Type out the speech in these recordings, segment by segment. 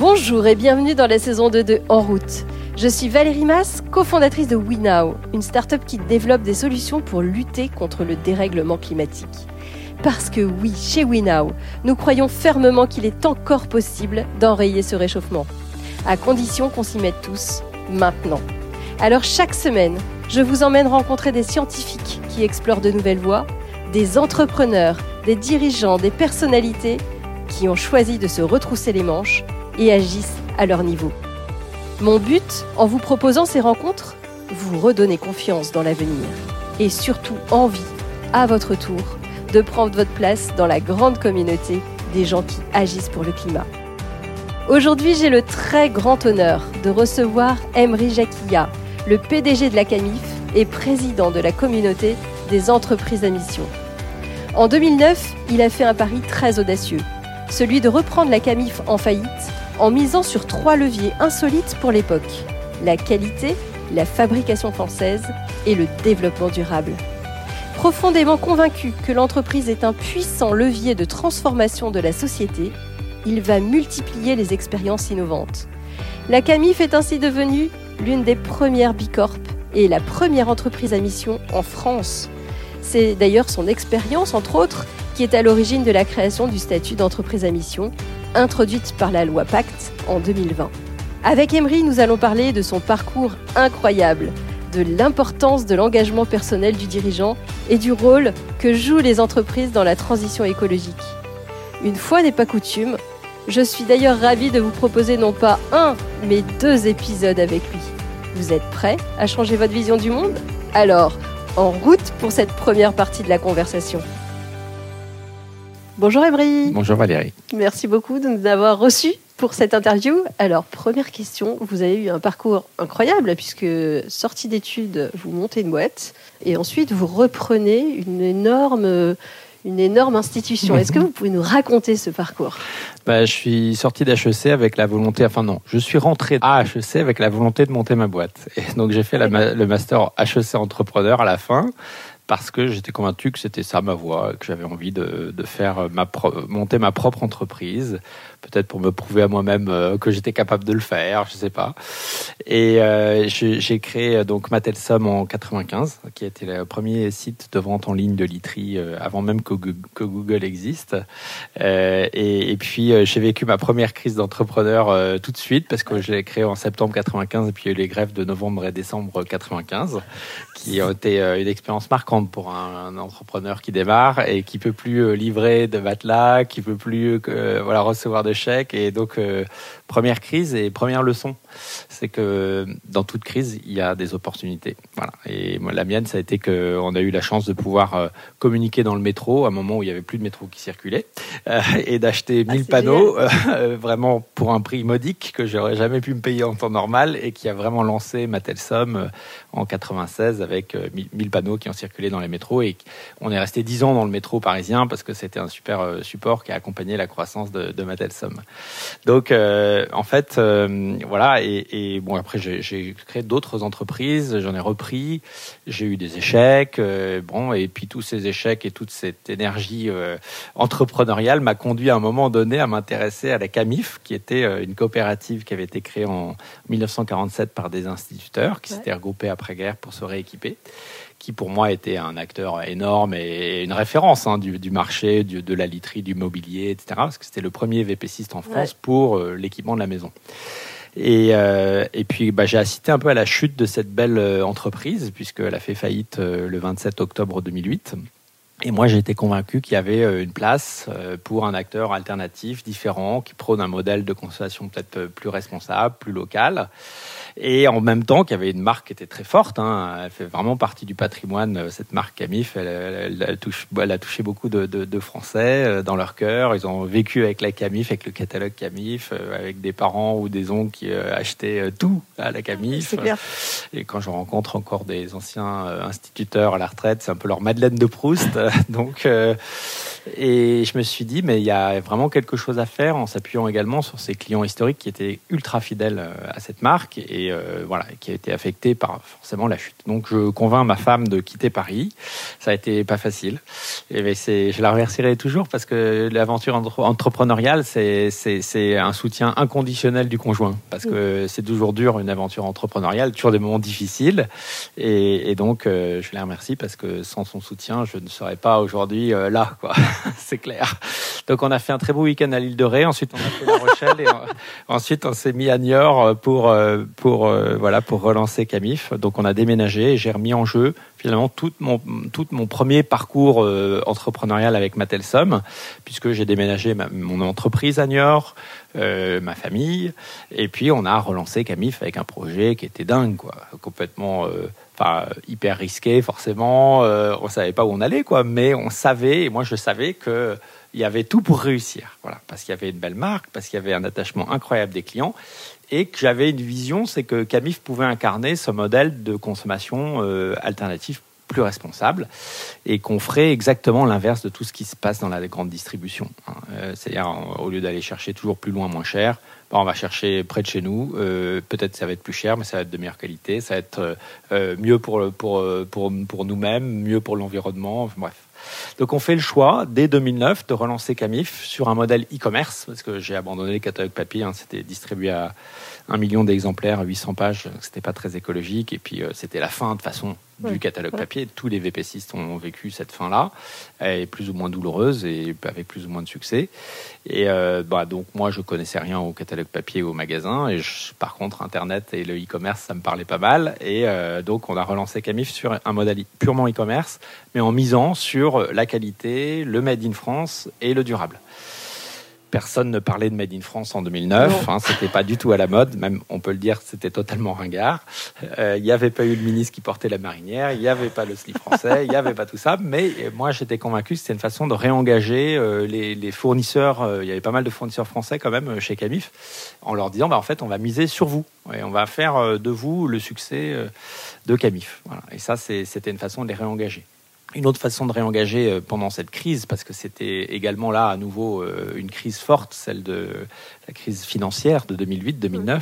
Bonjour et bienvenue dans la saison 2 de En route. Je suis Valérie Mass, cofondatrice de WeNow, une start-up qui développe des solutions pour lutter contre le dérèglement climatique. Parce que oui, chez WeNow, nous croyons fermement qu'il est encore possible d'enrayer ce réchauffement, à condition qu'on s'y mette tous maintenant. Alors chaque semaine, je vous emmène rencontrer des scientifiques qui explorent de nouvelles voies, des entrepreneurs, des dirigeants, des personnalités qui ont choisi de se retrousser les manches et agissent à leur niveau. Mon but, en vous proposant ces rencontres, vous redonner confiance dans l'avenir et surtout envie, à votre tour, de prendre votre place dans la grande communauté des gens qui agissent pour le climat. Aujourd'hui, j'ai le très grand honneur de recevoir Emery Jacquilla, le PDG de la CAMIF et président de la communauté des entreprises à mission. En 2009, il a fait un pari très audacieux, celui de reprendre la CAMIF en faillite en misant sur trois leviers insolites pour l'époque la qualité, la fabrication française et le développement durable. Profondément convaincu que l'entreprise est un puissant levier de transformation de la société, il va multiplier les expériences innovantes. La CAMIF est ainsi devenue l'une des premières Bicorp et la première entreprise à mission en France. C'est d'ailleurs son expérience, entre autres, qui est à l'origine de la création du statut d'entreprise à mission, introduite par la loi Pacte en 2020. Avec Emery, nous allons parler de son parcours incroyable, de l'importance de l'engagement personnel du dirigeant et du rôle que jouent les entreprises dans la transition écologique. Une fois n'est pas coutume, je suis d'ailleurs ravie de vous proposer non pas un, mais deux épisodes avec lui. Vous êtes prêts à changer votre vision du monde? Alors, en route pour cette première partie de la conversation. Bonjour Emery. Bonjour Valérie. Merci beaucoup de nous avoir reçus pour cette interview. Alors, première question, vous avez eu un parcours incroyable puisque sortie d'études, vous montez une boîte et ensuite vous reprenez une énorme une énorme institution. Est-ce que vous pouvez nous raconter ce parcours? Bah, Je suis sorti d'HEC avec la volonté, enfin non, je suis rentré à HEC avec la volonté de monter ma boîte. Et donc j'ai fait le master HEC entrepreneur à la fin parce que j'étais convaincu que c'était ça ma voie, que j'avais envie de, faire ma monter ma propre entreprise, peut-être pour me prouver à moi-même euh, que j'étais capable de le faire, je sais pas. Et euh, j'ai créé euh, donc Matelsom en 95, qui été le premier site de vente en ligne de literie avant même que, Google existe. Et, et, puis j'ai vécu ma première crise d'entrepreneur tout de suite parce que je l'ai créé en septembre 95 et puis il y a eu les grèves de novembre et décembre 95 qui ont été une expérience marquante pour un, entrepreneur qui démarre et qui peut plus livrer de matelas, qui peut plus voilà recevoir de chèques. Et donc, euh, première crise et première leçon, c'est que dans toute crise, il y a des opportunités. Voilà. Et moi, la mienne, ça a été qu'on a eu la chance de pouvoir euh, communiquer dans le métro à un moment où il n'y avait plus de métro qui circulait euh, et d'acheter 1000 ah, panneaux vraiment pour un prix modique que j'aurais jamais pu me payer en temps normal et qui a vraiment lancé ma telle somme en 96 avec 1000 panneaux qui ont circulé dans les métros et on est resté 10 ans dans le métro parisien parce que c'était un super support qui a accompagné la croissance de, de. Donc, euh, en fait, euh, voilà. Et, bon, après, j'ai créé d'autres entreprises, j'en ai repris, j'ai eu des échecs. Euh, bon, et puis tous ces échecs et toute cette énergie entrepreneuriale m'a conduit à un moment donné à m'intéresser à la CAMIF, qui était une coopérative qui avait été créée en 1947 par des instituteurs qui s'étaient regroupés après-guerre pour se rééquiper qui pour moi était un acteur énorme et une référence hein, du, marché, de la literie, du mobilier, etc. Parce que c'était le premier VPCiste en France pour euh, l'équipement de la maison. Et, euh, et puis bah, j'ai assisté un peu à la chute de cette belle euh, entreprise, puisqu'elle a fait faillite le 27 octobre 2008. Et moi, j'ai été convaincu qu'il y avait une place pour un acteur alternatif, différent, qui prône un modèle de consommation peut-être plus responsable, plus local et en même temps qu'il y avait une marque qui était très forte. Hein. Elle fait vraiment partie du patrimoine, euh, cette marque Camif. Elle, touche, elle a touché beaucoup de, de, Français euh, dans leur cœur. Ils ont vécu avec la Camif, avec le catalogue Camif, euh, avec des parents ou des oncles qui achetaient tout à la Camif. Clair. Et quand je rencontre encore des anciens instituteurs à la retraite, c'est un peu leur Madeleine de Proust. donc, et je me suis dit, mais il y a vraiment quelque chose à faire en s'appuyant également sur ces clients historiques qui étaient ultra fidèles euh, à cette marque et euh, voilà, qui a été affectés par forcément la chute. Donc je convainc ma femme de quitter Paris. Ça a été pas facile. Et mais c'est, je la remercierai toujours parce que l'aventure entrepreneuriale, c'est, un soutien inconditionnel du conjoint. Parce que c'est toujours dur une aventure entrepreneuriale, toujours des moments difficiles. Et, donc euh, je la remercie parce que sans son soutien, je ne serais pas aujourd'hui là, quoi. c'est clair. Donc on a fait un très beau week-end à l'île de Ré. Ensuite on a fait La Rochelle et ensuite on s'est mis à Niort pour euh, pour euh, voilà pour relancer Camif. Donc on a déménagé et j'ai remis en jeu finalement tout mon tout mon premier parcours euh, entrepreneurial avec Matelsom puisque j'ai déménagé mon entreprise à Niort, ma famille et puis on a relancé Camif avec un projet qui était dingue quoi, complètement Hyper risqué forcément. Euh, on savait pas où on allait, quoi. Mais on savait, et moi je savais que il y avait tout pour réussir. Voilà, parce qu'il y avait une belle marque, parce qu'il y avait un attachement incroyable des clients, et que j'avais une vision, c'est que Camif pouvait incarner ce modèle de consommation euh, alternative plus responsable et qu'on ferait exactement l'inverse de tout ce qui se passe dans la grande distribution. Hein. Euh, c'est-à-dire, au lieu d'aller chercher toujours plus loin, moins cher, on va chercher près de chez nous. Euh, peut-être ça va être plus cher, mais ça va être de meilleure qualité. Ça va être euh, euh, mieux pour, pour, pour, pour nous-mêmes, mieux pour l'environnement. Bref. Donc on fait le choix dès 2009 de relancer Camif sur un modèle e-commerce parce que j'ai abandonné les catalogues papier. Hein, c'était distribué à un million d'exemplaires, 800 pages. C'était pas très écologique et puis c'était la fin de façon du catalogue papier. Tous les VPCistes ont vécu cette fin-là, est plus ou moins douloureuse et avec plus ou moins de succès. Et euh, bah, donc moi, je connaissais rien au catalogue papier ou au magasin. Et par contre, Internet et le e-commerce, ça me parlait pas mal. Et euh, donc, on a relancé Camif sur un modèle purement e-commerce, mais en misant sur la qualité, le made in France et le durable personne ne parlait de Made in France en 2009. Hein, c'était pas du tout à la mode. Même, on peut le dire, c'était totalement ringard. Euh, il n'y avait pas eu le ministre qui portait la marinière. Il n'y avait pas le slip français. Il n'y avait pas tout ça. Mais moi, j'étais convaincu que c'était une façon de réengager euh, les, fournisseurs. Euh, il y avait pas mal de fournisseurs français quand même chez Camif, en leur disant, bah, en fait, on va miser sur vous. Et on va faire de vous le succès de Camif. Voilà. Et ça, c'était une façon de les réengager. Une autre façon de réengager euh, pendant cette crise, parce que c'était également là à nouveau euh, une crise forte, celle de la crise financière de 2008-2009.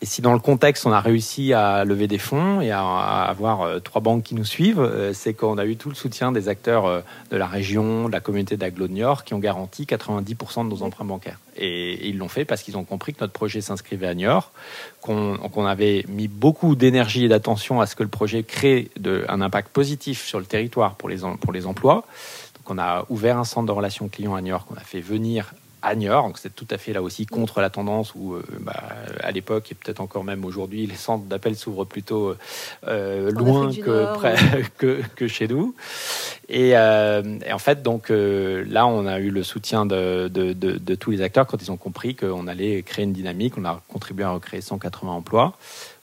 Et si dans le contexte, on a réussi à lever des fonds et à, avoir euh, trois banques qui nous suivent, euh, c'est qu'on a eu tout le soutien des acteurs euh, de la région, de la communauté d'Aglo de Niort, qui ont garanti 90% de nos emprunts bancaires. Et, ils l'ont fait parce qu'ils ont compris que notre projet s'inscrivait à Niort, qu'on avait mis beaucoup d'énergie et d'attention à ce que le projet crée de, un impact positif sur le territoire pour les, pour les emplois. Donc on a ouvert un centre de relations clients à Niort qu'on a fait venir à Niort. Donc c'est tout à fait là aussi contre la tendance où, euh, bah, à l'époque et peut-être encore même aujourd'hui, les centres d'appel s'ouvrent plutôt euh, loin que, près, que, que, chez nous. Et, euh, et en fait, donc là, on a eu le soutien de, de, de, de tous les acteurs quand ils ont compris qu'on allait créer une dynamique. On a contribué à recréer 180 emplois.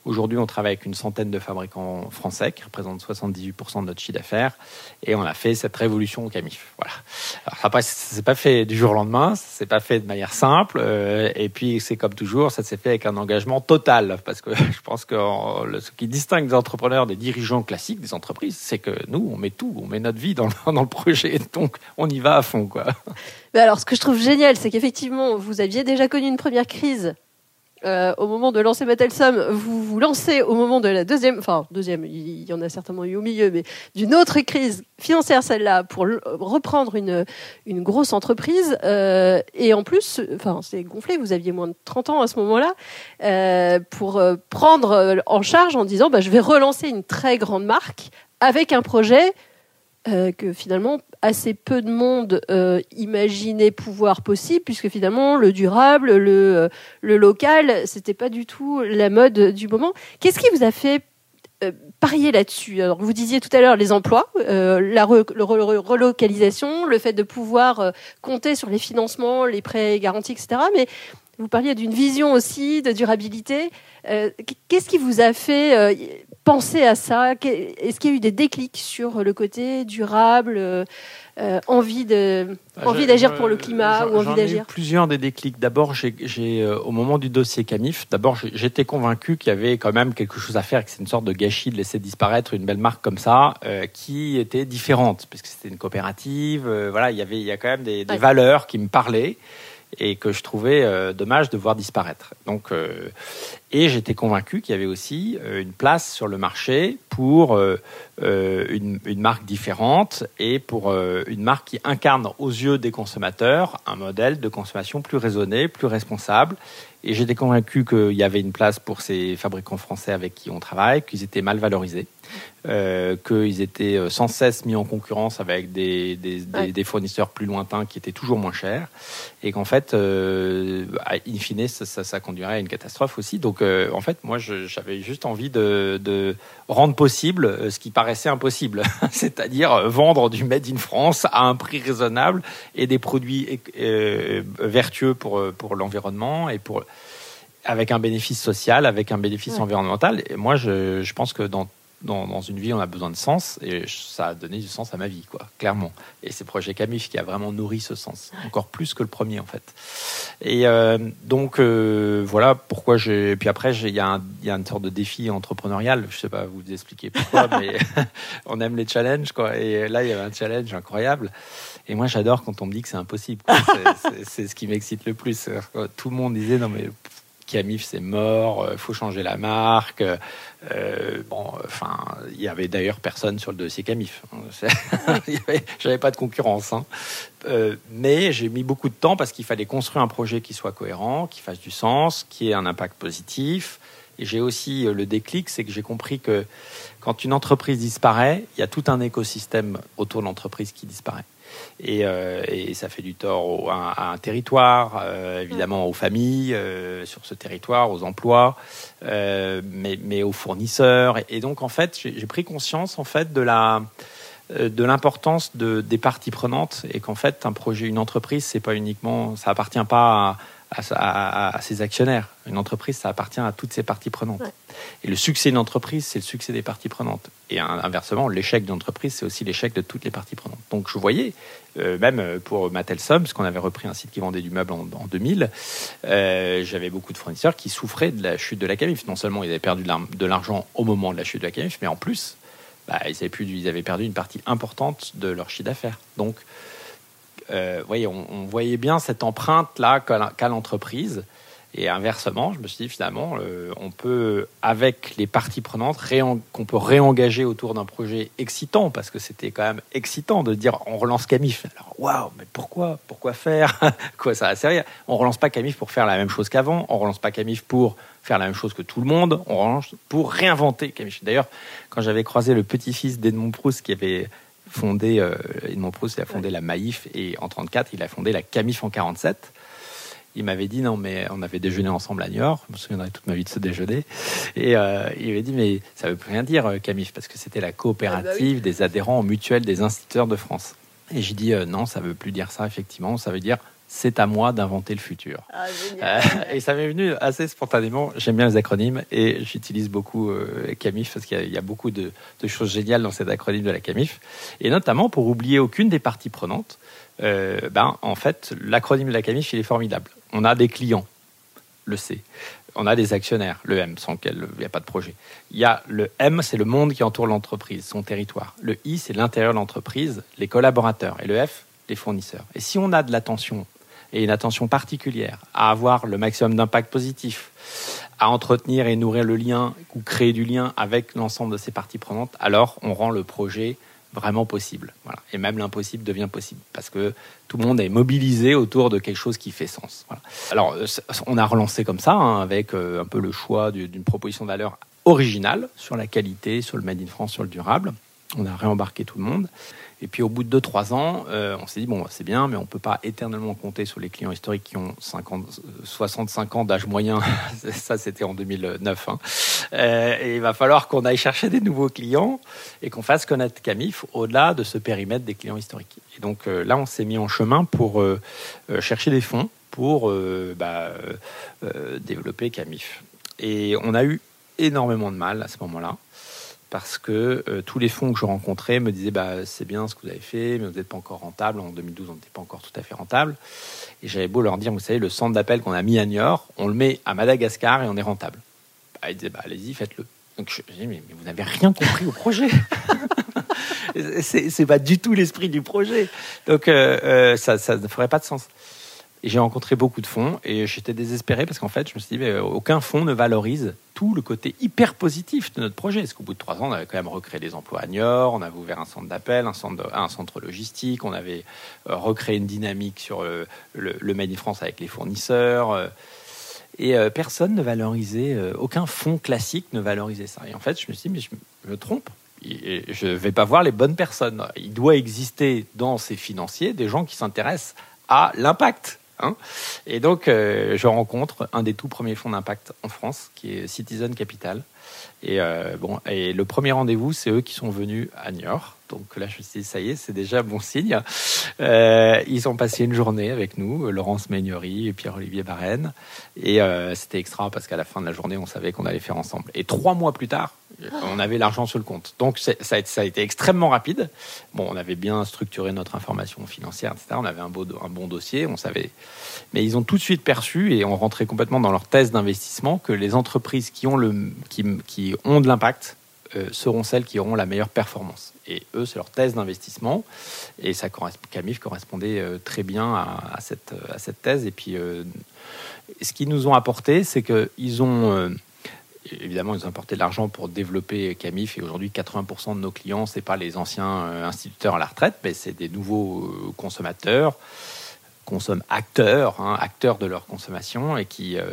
Aujourd'hui, on travaille avec une centaine de fabricants français qui représentent 78% de notre chiffre d'affaires et on a fait cette révolution au Camif. Voilà. Alors après, c'est pas fait du jour au lendemain, c'est pas fait de manière simple euh, et puis c'est comme toujours, ça s'est fait avec un engagement total parce que je pense que ce qui distingue des entrepreneurs des dirigeants classiques des entreprises, c'est que nous, on met tout, on met notre vie dans le, dans le projet, donc on y va à fond, quoi. Mais alors, ce que je trouve génial, c'est qu'effectivement, vous aviez déjà connu une première crise euh, au moment de lancer Battlesum, vous vous lancez au moment de la deuxième, enfin deuxième, il y en a certainement eu au milieu, mais d'une autre crise financière, celle-là, pour reprendre une, une grosse entreprise. Euh, et en plus, enfin c'est gonflé, vous aviez moins de 30 ans à ce moment-là, euh, pour prendre en charge en disant, bah, je vais relancer une très grande marque avec un projet que finalement assez peu de monde euh, imaginait pouvoir possible, puisque finalement le durable, le, euh, le local, c'était pas du tout la mode du moment. Qu'est-ce qui vous a fait euh, parier là-dessus? Alors vous disiez tout à l'heure les emplois, la relocalisation, le fait de pouvoir compter sur les financements, les prêts garantis, etc. Mais vous parliez d'une vision aussi de durabilité. Qu'est-ce qui vous a fait pensé à ça? Est-ce qu'il y a eu des déclics sur le côté durable euh, envie de bah, envie d'agir pour le climat ou envie d'agir? Plusieurs des déclics. D'abord, j'ai euh, au moment du dossier Camif, d'abord j'étais convaincu qu'il y avait quand même quelque chose à faire, que c'est une sorte de gâchis de laisser disparaître une belle marque comme ça, euh, qui était différente, puisque c'était une coopérative. voilà, il y avait il y a quand même des, valeurs qui me parlaient et que je trouvais dommage de voir disparaître. Donc, et j'étais convaincu qu'il y avait aussi une place sur le marché pour euh, une, une, marque différente et pour euh, une marque qui incarne aux yeux des consommateurs un modèle de consommation plus raisonné, plus responsable. Et j'étais convaincu qu'il y avait une place pour ces fabricants français avec qui on travaille, qu'ils étaient mal valorisés, euh, qu'ils étaient euh, sans cesse mis en concurrence avec des, des, des, fournisseurs plus lointains qui étaient toujours moins chers, et qu'en fait, euh, in fine, ça, ça, ça, conduirait à une catastrophe aussi. Donc, euh, en fait, moi, j'avais juste envie de, de rendre possible ce qui paraissait impossible, c'est-à-dire vendre du made in France à un prix raisonnable et des produits vertueux pour, pour l'environnement et pour avec un bénéfice social, avec un bénéfice environnemental. Et moi, je, je pense que dans dans, une vie, on a besoin de sens, et ça a donné du sens à ma vie, quoi, clairement. Et c'est Projet Camif qui a vraiment nourri ce sens, encore plus que le premier, en fait. Et euh, donc, euh, voilà pourquoi j'ai. Puis après, il y, a une sorte de défi entrepreneurial, je sais pas vous expliquer pourquoi, mais on aime les challenges, quoi. Et là, il y avait un challenge incroyable. Et moi, j'adore quand on me dit que c'est impossible. C'est ce qui m'excite le plus. Tout le monde disait, non, mais Camif c'est mort, il euh, faut changer la marque. Euh, bon, enfin, il y avait d'ailleurs personne sur le dossier Camif. J'avais pas de concurrence. Hein. Euh, mais j'ai mis beaucoup de temps parce qu'il fallait construire un projet qui soit cohérent, qui fasse du sens, qui ait un impact positif. Et j'ai aussi le déclic, c'est que j'ai compris que quand une entreprise disparaît, il y a tout un écosystème autour de l'entreprise qui disparaît. Euh, et, ça fait du tort à, un territoire, euh, évidemment aux familles euh, sur ce territoire, aux emplois, mais, aux fournisseurs. Et, donc en fait, j'ai pris conscience en fait de la de l'importance de, des parties prenantes et qu'en fait un projet, une entreprise, c'est pas uniquement, ça appartient pas à, à, ses actionnaires. Une entreprise, ça appartient à toutes ses parties prenantes. Et le succès d'une entreprise, c'est le succès des parties prenantes. Et inversement, l'échec d'une entreprise, c'est aussi l'échec de toutes les parties prenantes. Donc je voyais, euh, même pour Mattelsom, parce qu'on avait repris un site qui vendait du meuble en, 2000, euh, j'avais beaucoup de fournisseurs qui souffraient de la chute de la Camif. Non seulement ils avaient perdu de l'argent au moment de la chute de la Camif, mais en plus, bah, ils, avaient ils avaient perdu une partie importante de leur chiffre d'affaires. Donc, euh, voyez, on, voyait bien cette empreinte-là qu'a l'entreprise. Et inversement, je me suis dit finalement, euh, on peut, avec les parties prenantes, qu'on peut réengager autour d'un projet excitant, parce que c'était quand même excitant de dire on relance Camif. Alors, waouh, mais pourquoi? Pourquoi faire? Quoi, ça va servir? On relance pas Camif pour faire la même chose qu'avant, on relance pas Camif pour faire la même chose que tout le monde, on relance pour réinventer Camif. D'ailleurs, quand j'avais croisé le petit-fils d'Edmond Proust qui avait fondé, euh, Edmond Proust, il a fondé la Maïf et en 34, il a fondé la Camif en 47. Il m'avait dit non, mais on avait déjeuné ensemble à New York. Je me souviendrai toute ma vie de ce déjeuner. Et euh, il m'avait dit mais ça veut plus rien dire euh, Camif parce que c'était la coopérative ah bah des adhérents mutuels des instituteurs de France. Et j'ai dit non, ça veut plus dire ça effectivement. Ça veut dire c'est à moi d'inventer le futur. Ah, euh, et ça m'est venu assez spontanément. J'aime bien les acronymes et j'utilise beaucoup euh, Camif parce qu'il y, a beaucoup de, choses géniales dans cet acronyme de la Camif. Et notamment pour oublier aucune des parties prenantes, euh, ben, en fait, l'acronyme de la Camif, il est formidable. On a des clients, le C. On a des actionnaires, le M, sans lequel il n'y a pas de projet. Il y a le M, c'est le monde qui entoure l'entreprise, son territoire. Le I, c'est l'intérieur de l'entreprise, les collaborateurs. Et le F, les fournisseurs. Et si on a de l'attention et une attention particulière à avoir le maximum d'impact positif, à entretenir et nourrir le lien ou créer du lien avec l'ensemble de ces parties prenantes, alors on rend le projet vraiment possible. Voilà. Et même l'impossible devient possible parce que tout le monde est mobilisé autour de quelque chose qui fait sens. Alors, euh, on a relancé comme ça, hein, avec euh, un peu le choix d'une proposition de valeur originale sur la qualité, sur le Made in France, sur le durable. On a réembarqué tout le monde. Et puis au bout de 2-3 ans, euh, on s'est dit, bon, c'est bien, mais on ne peut pas éternellement compter sur les clients historiques qui ont 50, 65 ans d'âge moyen. Ça, c'était en 2009. Hein. Euh, il va falloir qu'on aille chercher des nouveaux clients et qu'on fasse connaître Camif au-delà de ce périmètre des clients historiques. Et donc euh, là, on s'est mis en chemin pour chercher des fonds pour bah, développer Camif. Et on a eu énormément de mal à ce moment-là. Parce que euh, tous les fonds que je rencontrais me disaient bah, c'est bien ce que vous avez fait, mais vous n'êtes pas encore rentable. En 2012, on n'était pas encore tout à fait rentable. Et j'avais beau leur dire, vous savez, le centre d'appel qu'on a mis à Niort, on le met à Madagascar et on est rentable. Bah, ils disaient bah, allez-y, faites-le. Donc je dis mais, mais vous n'avez rien compris au projet. c'est pas du tout l'esprit du projet. Donc euh, euh, ça ne ferait pas de sens. J'ai rencontré beaucoup de fonds et j'étais désespéré parce qu'en fait, je me suis dit, mais euh, aucun fonds ne valorise tout le côté hyper positif de notre projet. Parce qu'au bout de trois ans, on avait quand même recréé des emplois à Niort, on avait ouvert un centre d'appel, un centre, logistique, on avait euh, recréé une dynamique sur le, le, le Made in France avec les fournisseurs. euh, et euh, personne ne valorisait, euh, aucun fonds classique ne valorisait ça. Et en fait, je me suis dit, mais je me- trompe. Je ne vais pas voir les bonnes personnes. Il doit exister dans ces financiers des gens qui s'intéressent à l'impact. Hein. et donc, euh, je rencontre un des tout premiers fonds d'impact en France, qui est Citizen Capital. Et, euh, bon, et le premier rendez-vous, c'est eux qui sont venus à Niort. Donc là, je me suis dit, ça y est, c'est déjà bon signe. Euh, ils ont passé une journée avec nous, Laurence Meignery et Pierre-Olivier Barène. Et c'était extra parce qu'à la fin de la journée, on savait qu'on allait faire ensemble. Et trois mois plus tard, on avait l'argent sur le compte. Donc ça a, été- extrêmement rapide. Bon, on avait bien structuré notre information financière, etc. On avait un, beau, un bon dossier, on savait. Mais ils ont tout de suite perçu et ont rentré complètement dans leur thèse d'investissement que les entreprises qui ont, le, qui, qui ont de l'impact euh, seront celles qui auront la meilleure performance. Et eux, c'est leur thèse d'investissement. Et ça Camif correspondait euh, très bien à, cette, à cette thèse. Et puis, euh, ce qu'ils nous ont apporté, c'est qu'ils ont. Évidemment, ils ont apporté de l'argent pour développer Camif et aujourd'hui, 80% de nos clients, c'est pas les anciens euh, instituteurs à la retraite, mais c'est des nouveaux euh, consommateurs, consomment acteurs, hein, acteurs de leur consommation et qui euh,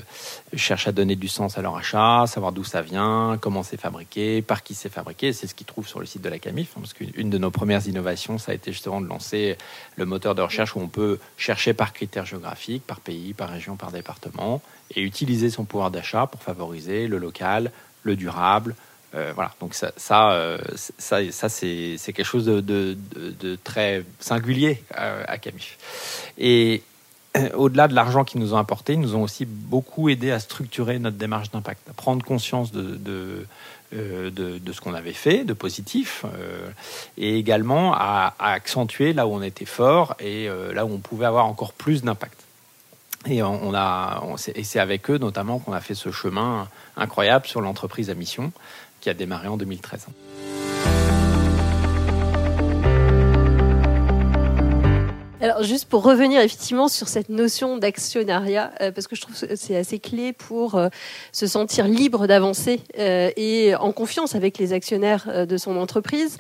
cherchent à donner du sens à leur achat, savoir d'où ça vient, comment c'est fabriqué, par qui c'est fabriqué. C'est ce qu'ils trouvent sur le site de la Camif, hein, parce qu'une de nos premières innovations, ça a été justement de lancer le moteur de recherche où on peut chercher par critères géographiques, par pays, par région, par département, et utiliser son pouvoir d'achat pour favoriser le local, le durable. Euh, voilà, donc ça, ça, euh, ça, c'est quelque chose de, très singulier euh, à Camif. Et au-delà de l'argent qu'ils nous ont apporté, ils nous ont aussi beaucoup aidé à structurer notre démarche d'impact, à prendre conscience de, ce qu'on avait fait, de positif, et également à, à accentuer là où on était fort et là où on pouvait avoir encore plus d'impact. Et on, c'est avec eux notamment qu'on a fait ce chemin incroyable sur l'entreprise à mission qui a démarré en 2013. Alors juste pour revenir effectivement sur cette notion d'actionnariat, euh, parce que je trouve que c'est assez clé pour euh, se sentir libre d'avancer euh, et en confiance avec les actionnaires de son entreprise.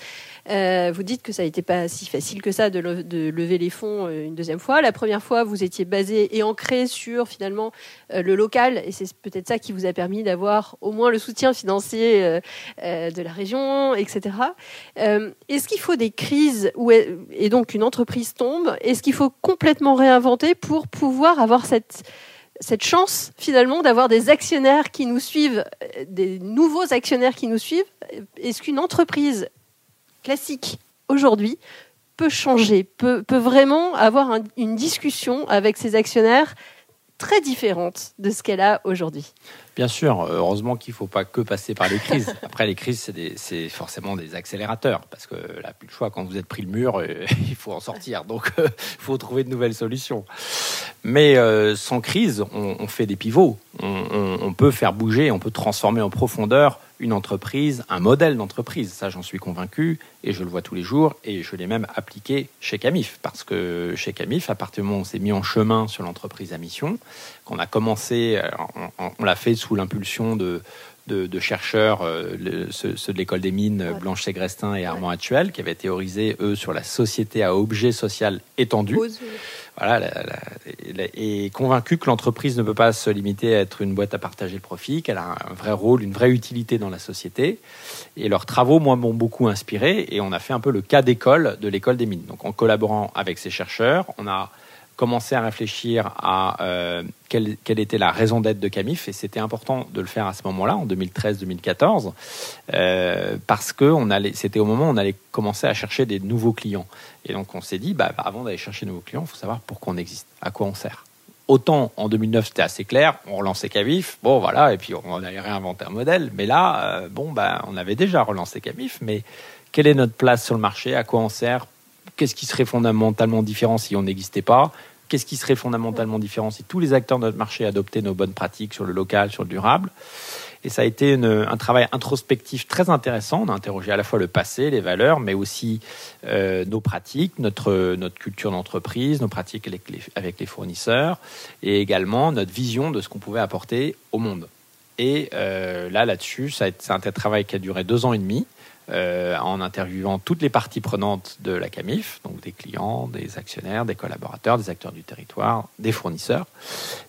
Euh, vous dites que ça n'était pas si facile que ça de, le- de lever les fonds euh, une deuxième fois. La première fois, vous étiez basé et ancré sur finalement euh, le local, et c'est peut-être ça qui vous a permis d'avoir au moins le soutien financier de la région, etc. Est-ce qu'il faut des crises où et donc une entreprise tombe Est-ce qu'il faut complètement réinventer pour pouvoir avoir cette cette chance finalement d'avoir des actionnaires qui nous suivent, des nouveaux actionnaires qui nous suivent? Est-ce qu'une entreprise classique aujourd'hui peut changer, peut, peut vraiment avoir un- une discussion avec ses actionnaires très différente de ce qu'elle a aujourd'hui Bien sûr, heureusement qu'il ne faut pas que passer par les crises. Après, les crises, c'est forcément des accélérateurs, parce que là, plus le choix, quand vous êtes pris le mur, euh, il faut en sortir. Donc, euh, il faut trouver de nouvelles solutions. Mais euh, sans crise, on, on fait des pivots. On, on- on peut faire bouger, on peut transformer en profondeur une entreprise, un modèle d'entreprise. Ça, j'en suis convaincu, et je le vois tous les jours, et je l'ai même appliqué chez Camif, parce que chez Camif, à partir du moment où on s'est mis en chemin sur l'entreprise à mission, qu'on a commencé, euh, on, l'a fait sous l'impulsion de, de, de chercheurs, euh, le- ceux, ceux de l'école des mines, Ouais. Blanche Ségrestin et Armand Actuel, qui avaient théorisé, eux, sur la société à objet social étendu voilà, la- la- la- et convaincu que l'entreprise ne peut pas se limiter à être une boîte à partager le profit, qu'elle a un vrai rôle, une vraie utilité dans la société. Et leurs travaux, moi, m'ont beaucoup inspiré. Et on a fait un peu le cas d'école de l'école des mines. Donc, en collaborant avec ces chercheurs, on a commencé à réfléchir à euh, quelle, quelle était la raison d'être de Camif. Et c'était important de le faire à ce moment-là, en 2013-2014, euh, parce que c'était au moment où on allait commencer à chercher des nouveaux clients. Et donc on s'est dit, bah, avant d'aller chercher de nouveaux clients, il faut savoir pourquoi on existe, à quoi on sert. autant en 2009 c'était assez clair, on relançait Cavif, bon voilà, et puis on allait réinventer un modèle. Mais là, euh, bon, ben, on avait déjà relancé Cavif, mais quelle est notre place sur le marché À quoi on sert Qu'est-ce qui serait fondamentalement différent si on n'existait pas Qu'est-ce qui serait fondamentalement différent si tous les acteurs de notre marché adoptaient nos bonnes pratiques sur le local, sur le durable et ça a été un travail introspectif très intéressant. On a interrogé à la fois le passé, les valeurs, mais aussi euh, nos pratiques, notre, culture d'entreprise, nos pratiques avec les, avec les, fournisseurs, et également notre vision de ce qu'on pouvait apporter au monde. Et euh, là, là-dessus, c'est un travail qui a duré deux ans et demi. Euh, en interviewant toutes les parties prenantes de la CAMIF, donc des clients, des actionnaires, des collaborateurs, des acteurs du territoire, des fournisseurs.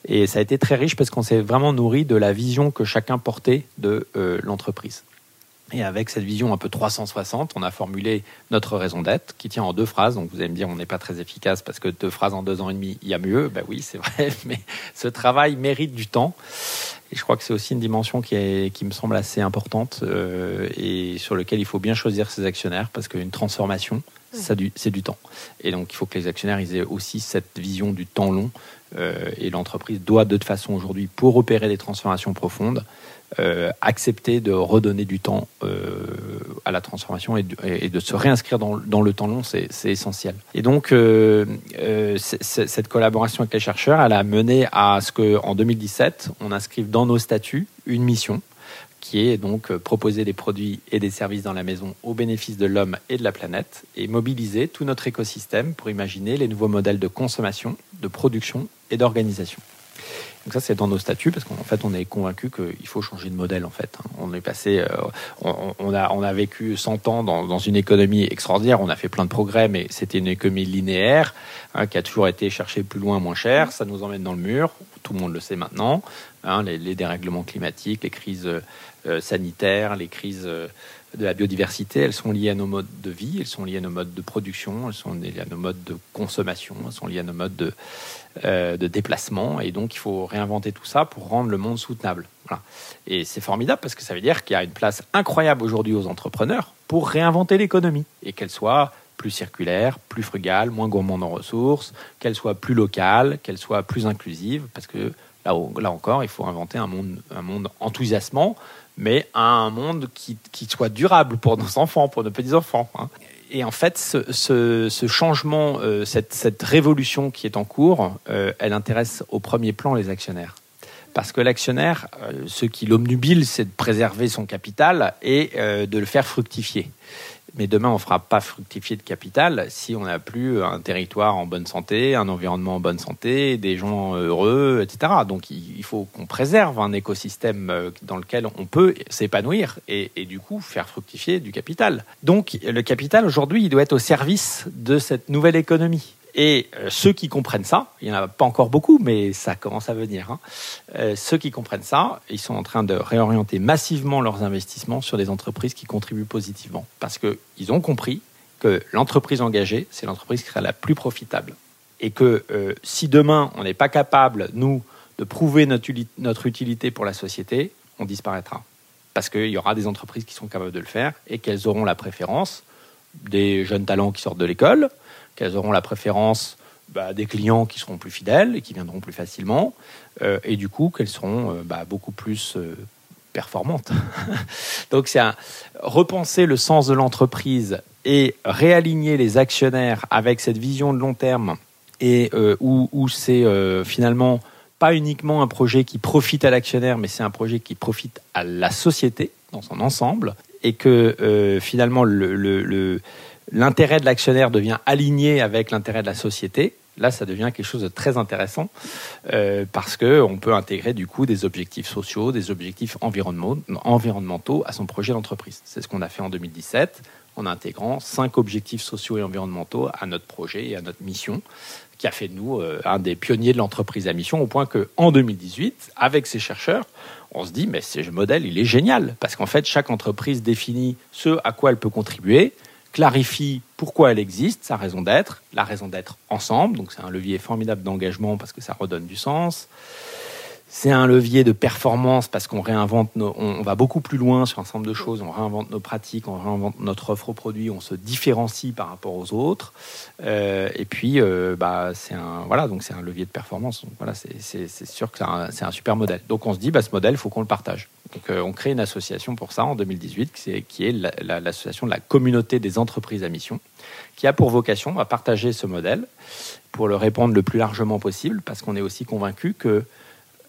Et ça a été très riche parce qu'on s'est vraiment nourri de la vision que chacun portait de euh, l'entreprise. Et avec cette vision un peu 360, on a formulé notre raison d'être qui tient en deux phrases. Donc vous allez me dire, on n'est pas très efficace parce que deux phrases en deux ans et demi, il y a mieux. Ben oui, c'est vrai, mais ce travail mérite du temps. Et je crois que c'est aussi une dimension qui, est, qui me semble assez importante euh, et sur lequel il faut bien choisir ses actionnaires parce qu'une transformation, c'est du temps. Et donc il faut que les actionnaires aient aussi cette vision du temps long. Euh, et l'entreprise doit de toute façon aujourd'hui, pour opérer des transformations profondes, euh, accepter de redonner du temps euh, à la transformation et de, se réinscrire dans, le temps long, c'est essentiel. Et donc, euh, cette collaboration avec les chercheurs, elle a mené à ce qu'en 2017, on inscrive dans nos statuts une mission qui est donc proposer des produits et des services dans la maison au bénéfice de l'homme et de la planète et mobiliser tout notre écosystème pour imaginer les nouveaux modèles de consommation, de production et d'organisation. Donc ça, c'est dans nos statuts parce qu'en fait, on est convaincu qu'il faut changer de modèle. En fait, hein. on est passé, euh, on, a, on a vécu 100 ans dans, une économie extraordinaire. On a fait plein de progrès, mais c'était une économie linéaire hein, qui a toujours été chercher plus loin, moins cher. Ça nous emmène dans le mur. Tout le monde le sait maintenant. Hein, les, dérèglements climatiques, les crises euh, sanitaires, les crises euh, de la biodiversité, elles sont liées à nos modes de vie, elles sont liées à nos modes de production, elles sont liées à nos modes de consommation, elles sont liées à nos modes de, euh, de déplacement. Et donc, il faut réinventer tout ça pour rendre le monde soutenable. Et c'est formidable parce que ça veut dire qu'il y a une place incroyable aujourd'hui aux entrepreneurs pour réinventer l'économie et qu'elle soit plus circulaire, plus frugale, moins gourmande en ressources, qu'elle soit plus locale, qu'elle soit plus inclusive, parce que là, encore, il faut inventer un monde, un monde enthousiasmant, mais un monde qui, qui soit durable pour nos enfants, pour nos petits-enfants. Hein et en fait, ce, changement, euh, cette, révolution qui est en cours, euh, elle intéresse au premier plan les actionnaires. Parce que l'actionnaire, euh, ce qui l'omnubile, c'est de préserver son capital et de le faire fructifier. Mais demain, on ne fera pas fructifier de capital si on n'a plus un territoire en bonne santé, un environnement en bonne santé, des gens heureux, etc. Donc il faut qu'on préserve un écosystème euh, dans lequel on peut s'épanouir et, du coup faire fructifier du capital. Donc le capital, aujourd'hui, il doit être au service de cette nouvelle économie. Et euh, ceux qui comprennent ça, il n'y en a pas encore beaucoup, mais ça commence à venir. Hein. Euh, ceux qui comprennent ça, ils sont en train de réorienter massivement leurs investissements sur des entreprises qui contribuent positivement. Parce qu'ils ont compris que l'entreprise engagée, c'est l'entreprise qui sera la plus profitable. Et que euh, si demain, on n'est pas capable, nous, de prouver notre, notre utilité pour la société, on disparaîtra. Parce qu'il y aura des entreprises qui sont capables de le faire et qu'elles auront la préférence des jeunes talents qui sortent de l'école, qu'elles auront la préférence bah, des clients qui seront plus fidèles et qui viendront plus facilement, euh, et du coup qu'elles seront euh, bah, beaucoup plus euh, performantes. Donc c'est repenser le sens de l'entreprise et réaligner les actionnaires avec cette vision de long terme et où, c'est finalement pas uniquement un projet qui profite à l'actionnaire, mais c'est un projet qui profite à la société dans son ensemble, et que finalement le, le l'intérêt de l'actionnaire devient aligné avec l'intérêt de la société, là, ça devient quelque chose de très intéressant euh, parce qu'on peut intégrer du coup des objectifs sociaux, des objectifs environnementaux à son projet d'entreprise. C'est ce qu'on a fait en 2017 en intégrant cinq objectifs sociaux et environnementaux à notre projet et à notre mission, qui a fait de nous euh, un des pionniers de l'entreprise à mission, au point qu'en 2018, avec ces chercheurs, on se dit, mais ce modèle, il est génial, parce qu'en fait, chaque entreprise définit ce à quoi elle peut contribuer, clarifie pourquoi elle existe, sa raison d'être, la raison d'être ensemble. Donc c'est un levier formidable d'engagement parce que ça redonne du sens. c'est un levier de performance parce qu'on réinvente, on, va beaucoup plus loin sur un certain nombre de choses, on réinvente nos pratiques, on réinvente notre offre aux produits, on se différencie par rapport aux autres. Euh, et puis, euh, bah, c'est un, voilà, donc c'est un levier de performance. Voilà, c'est sûr que c'est un, super modèle. Donc on se dit, bah, ce modèle, il faut qu'on le partage. Euh, on crée une association pour ça en 2018, qui est, l'association de la communauté des entreprises à mission, qui a pour vocation à partager ce modèle pour le répondre le plus largement possible, parce qu'on est aussi convaincu que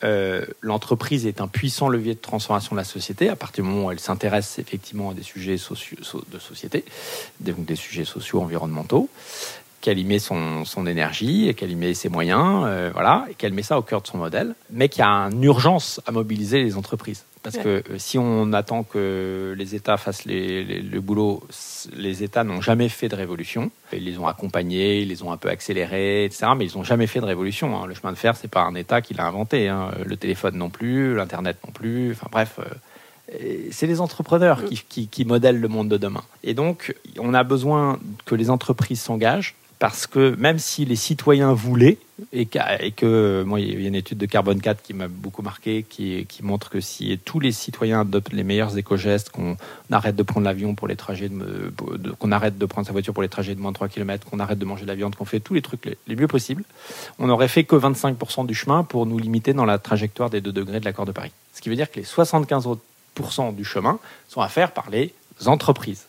euh, l'entreprise est un puissant levier de transformation de la société à partir du moment où elle s'intéresse effectivement à des sujets sociaux, de société, donc des sujets sociaux environnementaux, qu'elle y met son, énergie et qu'elle y met ses moyens, euh, voilà, et qu'elle met ça au cœur de son modèle, mais qu'il y a une urgence à mobiliser les entreprises. Parce que euh, si on attend que les États fassent le boulot, les États n'ont jamais fait de révolution. Ils les ont accompagnés, ils les ont un peu accélérés, etc. Mais ils n'ont jamais fait de révolution. Hein. Le chemin de fer, c'est pas un État qui l'a inventé. Hein. Le téléphone non plus, l'Internet non plus. Enfin bref, euh, c'est les entrepreneurs qui, qui modèlent le monde de demain. Et donc, on a besoin que les entreprises s'engagent parce que même si les citoyens voulaient, et que, moi, il y a une étude de Carbone 4 qui m'a beaucoup marqué, qui, montre que si tous les citoyens adoptent les meilleurs éco-gestes, qu'on arrête de prendre l'avion pour les trajets, qu'on arrête de prendre sa voiture pour les trajets de moins de 3 km, qu'on arrête de manger de la viande, qu'on fait tous les trucs les, mieux possibles, on n'aurait fait que 25% du chemin pour nous limiter dans la trajectoire des 2 degrés de l'accord de Paris. Ce qui veut dire que les 75% du chemin sont à faire par les entreprises.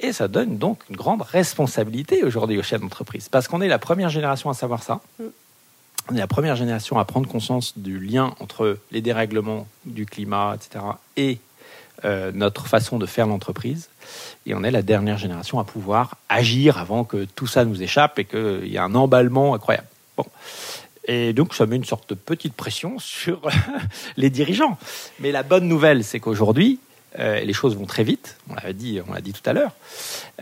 Et ça donne donc une grande responsabilité aujourd'hui aux chefs d'entreprise, parce qu'on est la première génération à savoir ça. Mm. On est la première génération à prendre conscience du lien entre les dérèglements du climat, etc., et euh, notre façon de faire l'entreprise. Et on est la dernière génération à pouvoir agir avant que tout ça nous échappe et qu'il y ait un emballement incroyable. Bon. Et donc, ça met une sorte de petite pression sur les dirigeants. Mais la bonne nouvelle, c'est qu'aujourd'hui, euh, les choses vont très vite, on l'a dit, dit tout à l'heure,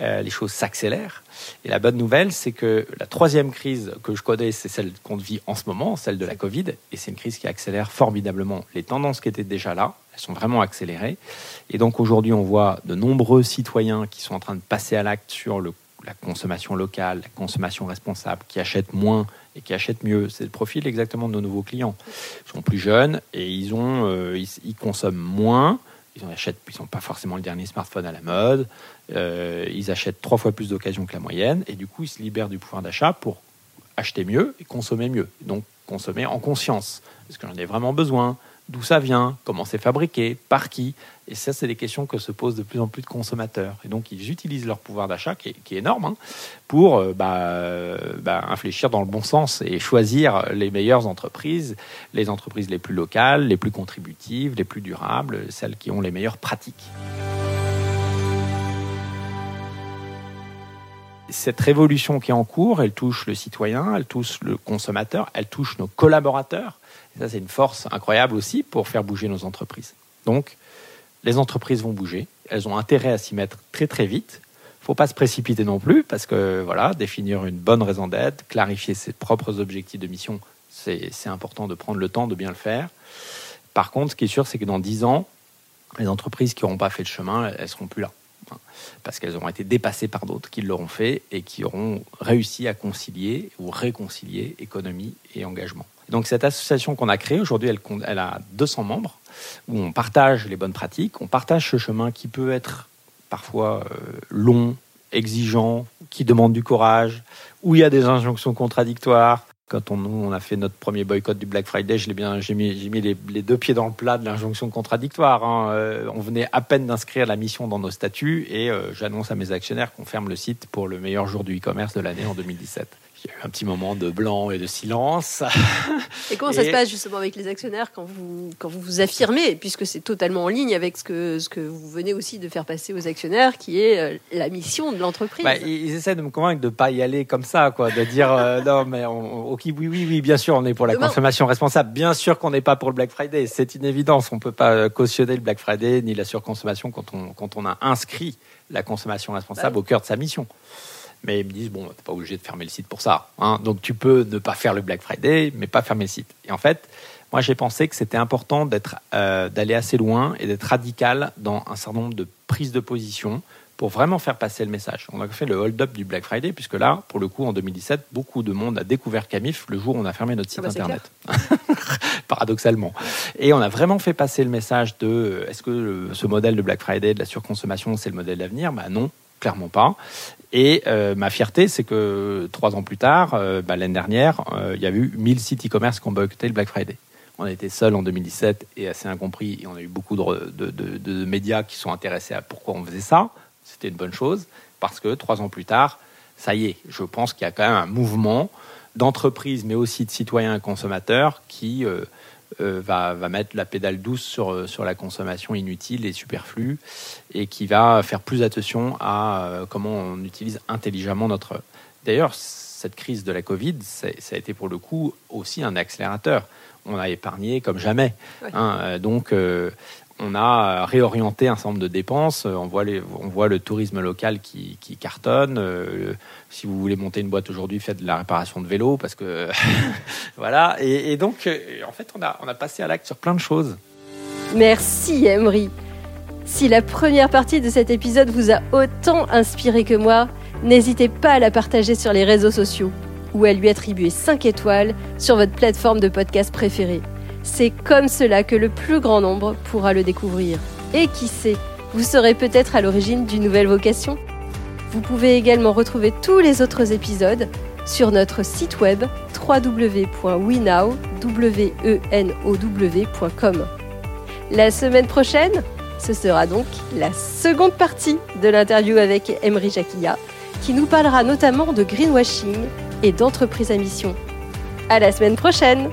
euh, les choses s'accélèrent. Et la bonne nouvelle, c'est que la troisième crise que je connais, c'est celle qu'on vit en ce moment, celle de la Covid, et c'est une crise qui accélère formidablement les tendances qui étaient déjà là, elles sont vraiment accélérées. Et donc aujourd'hui, on voit de nombreux citoyens qui sont en train de passer à l'acte sur la consommation locale, la consommation responsable, qui achètent moins et qui achètent mieux. C'est le profil exactement de nos nouveaux clients. Ils sont plus jeunes et ils, euh, ils consomment moins ils achètent, ils n'ont pas forcément le dernier smartphone à la mode. Euh, ils achètent trois fois plus d'occasions que la moyenne. Et du coup, ils se libèrent du pouvoir d'achat pour acheter mieux et consommer mieux. Donc, consommer en conscience. Est-ce que j'en ai vraiment besoin d'où ça vient, comment c'est fabriqué, par qui. Et ça, c'est des questions que se posent de plus en plus de consommateurs. Et donc, ils utilisent leur pouvoir d'achat, qui, est énorme, hein, pour euh, bah, euh, bah, infléchir dans le bon sens et choisir les meilleures entreprises, les entreprises les plus locales, les plus contributives, les plus durables, celles qui ont les meilleures pratiques. Cette révolution qui est en cours, elle touche le citoyen, elle touche le consommateur, elle touche nos collaborateurs ça, c'est une force incroyable aussi pour faire bouger nos entreprises. Donc, les entreprises vont bouger. Elles ont intérêt à s'y mettre très très vite. Il ne faut pas se précipiter non plus parce que voilà, définir une bonne raison d'être, clarifier ses propres objectifs de mission, c'est important de prendre le temps de bien le faire. Par contre, ce qui est sûr, c'est que dans 10 ans, les entreprises qui n'auront pas fait le chemin, elles seront plus là. Parce qu'elles auront été dépassées par d'autres qui l'auront fait et qui auront réussi à concilier ou réconcilier économie et engagement. Donc cette association qu'on a créée, aujourd'hui, elle, elle, a 200 membres, où on partage les bonnes pratiques, on partage ce chemin qui peut être parfois euh, long, exigeant, qui demande du courage, où il y a des injonctions contradictoires. Quand on, on a fait notre premier boycott du Black Friday, j'ai mis, mis les, deux pieds dans le plat de l'injonction contradictoire. Hein. Euh, on venait à peine d'inscrire la mission dans nos statuts et euh, j'annonce à mes actionnaires qu'on ferme le site pour le meilleur jour du e-commerce de l'année en 2017. Il y a eu un petit moment de blanc et de silence. Et comment ça se passe justement avec les actionnaires quand vous quand vous, vous affirmez, puisque c'est totalement en ligne avec ce que, ce que vous venez aussi de faire passer aux actionnaires, qui est euh, la mission de l'entreprise? Bah, Ils essaient de me convaincre de ne pas y aller comme ça, quoi, de dire euh, non, mais ok, oui, oui, oui, bien sûr, on est pour la consommation responsable. Bien sûr qu'on n'est pas pour le Black Friday. C'est une évidence. On ne peut pas euh, cautionner le Black Friday ni la surconsommation quand on, quand on a inscrit la consommation responsable bah au cœur de sa mission mais ils me disent bon, t'es pas obligé de fermer le site pour ça. Hein. Donc tu peux ne pas faire le Black Friday, mais pas fermer le site. Et en fait, moi j'ai pensé que c'était important d'être, euh, d'aller assez loin et d'être radical dans un certain nombre de prises de position pour vraiment faire passer le message. On a fait le hold-up du Black Friday, puisque là, pour le coup, en 2017, beaucoup de monde a découvert Camif le jour où on a fermé notre site Ah bah, c'est internet. Paradoxalement. Et on a vraiment fait passer le message de est-ce que ce modèle de Black Friday, de la surconsommation, c'est le modèle d'avenir? Bah non, clairement pas. Et euh, ma fierté, c'est que trois ans plus tard, euh, bah, l'année dernière, euh, il y a eu 1000 sites e-commerce qui ont boycotté le Black Friday. On a été seul en 2017 et assez incompris. Et on a eu beaucoup de, de- de- de médias qui sont intéressés à pourquoi on faisait ça. C'était une bonne chose parce que trois ans plus tard, ça y est, je pense qu'il y a quand même un mouvement d'entreprises, mais aussi de citoyens et consommateurs qui euh, va, va mettre la pédale douce sur, euh, sur la consommation inutile et superflue et qui va faire plus attention à euh, comment on utilise intelligemment notre. D'ailleurs, cette crise de la Covid, ça a été pour le coup aussi un accélérateur. On a épargné comme jamais. Hein, donc, euh, on a réorienté un certain de dépenses. Euh, On voit, le tourisme local qui, cartonne. Euh, si vous voulez monter une boîte aujourd'hui, faites de la réparation de vélo parce que voilà. Et, donc, euh, en fait, on a, on a passé à l'acte sur plein de choses. Merci Emery. Si la première partie de cet épisode vous a autant inspiré que moi, n'hésitez pas à la partager sur les réseaux sociaux ou à lui attribuer 5 étoiles sur votre plateforme de podcast préférée. C'est comme cela que le plus grand nombre pourra le découvrir. Et qui sait, vous serez peut-être à l'origine d'une nouvelle vocation. Vous pouvez également retrouver tous les autres épisodes sur notre site web www.wenow.com. La semaine prochaine, ce sera donc la seconde partie de l'interview avec Emery Jacquilla, qui nous parlera notamment de greenwashing et d'entreprise à mission. À la semaine prochaine!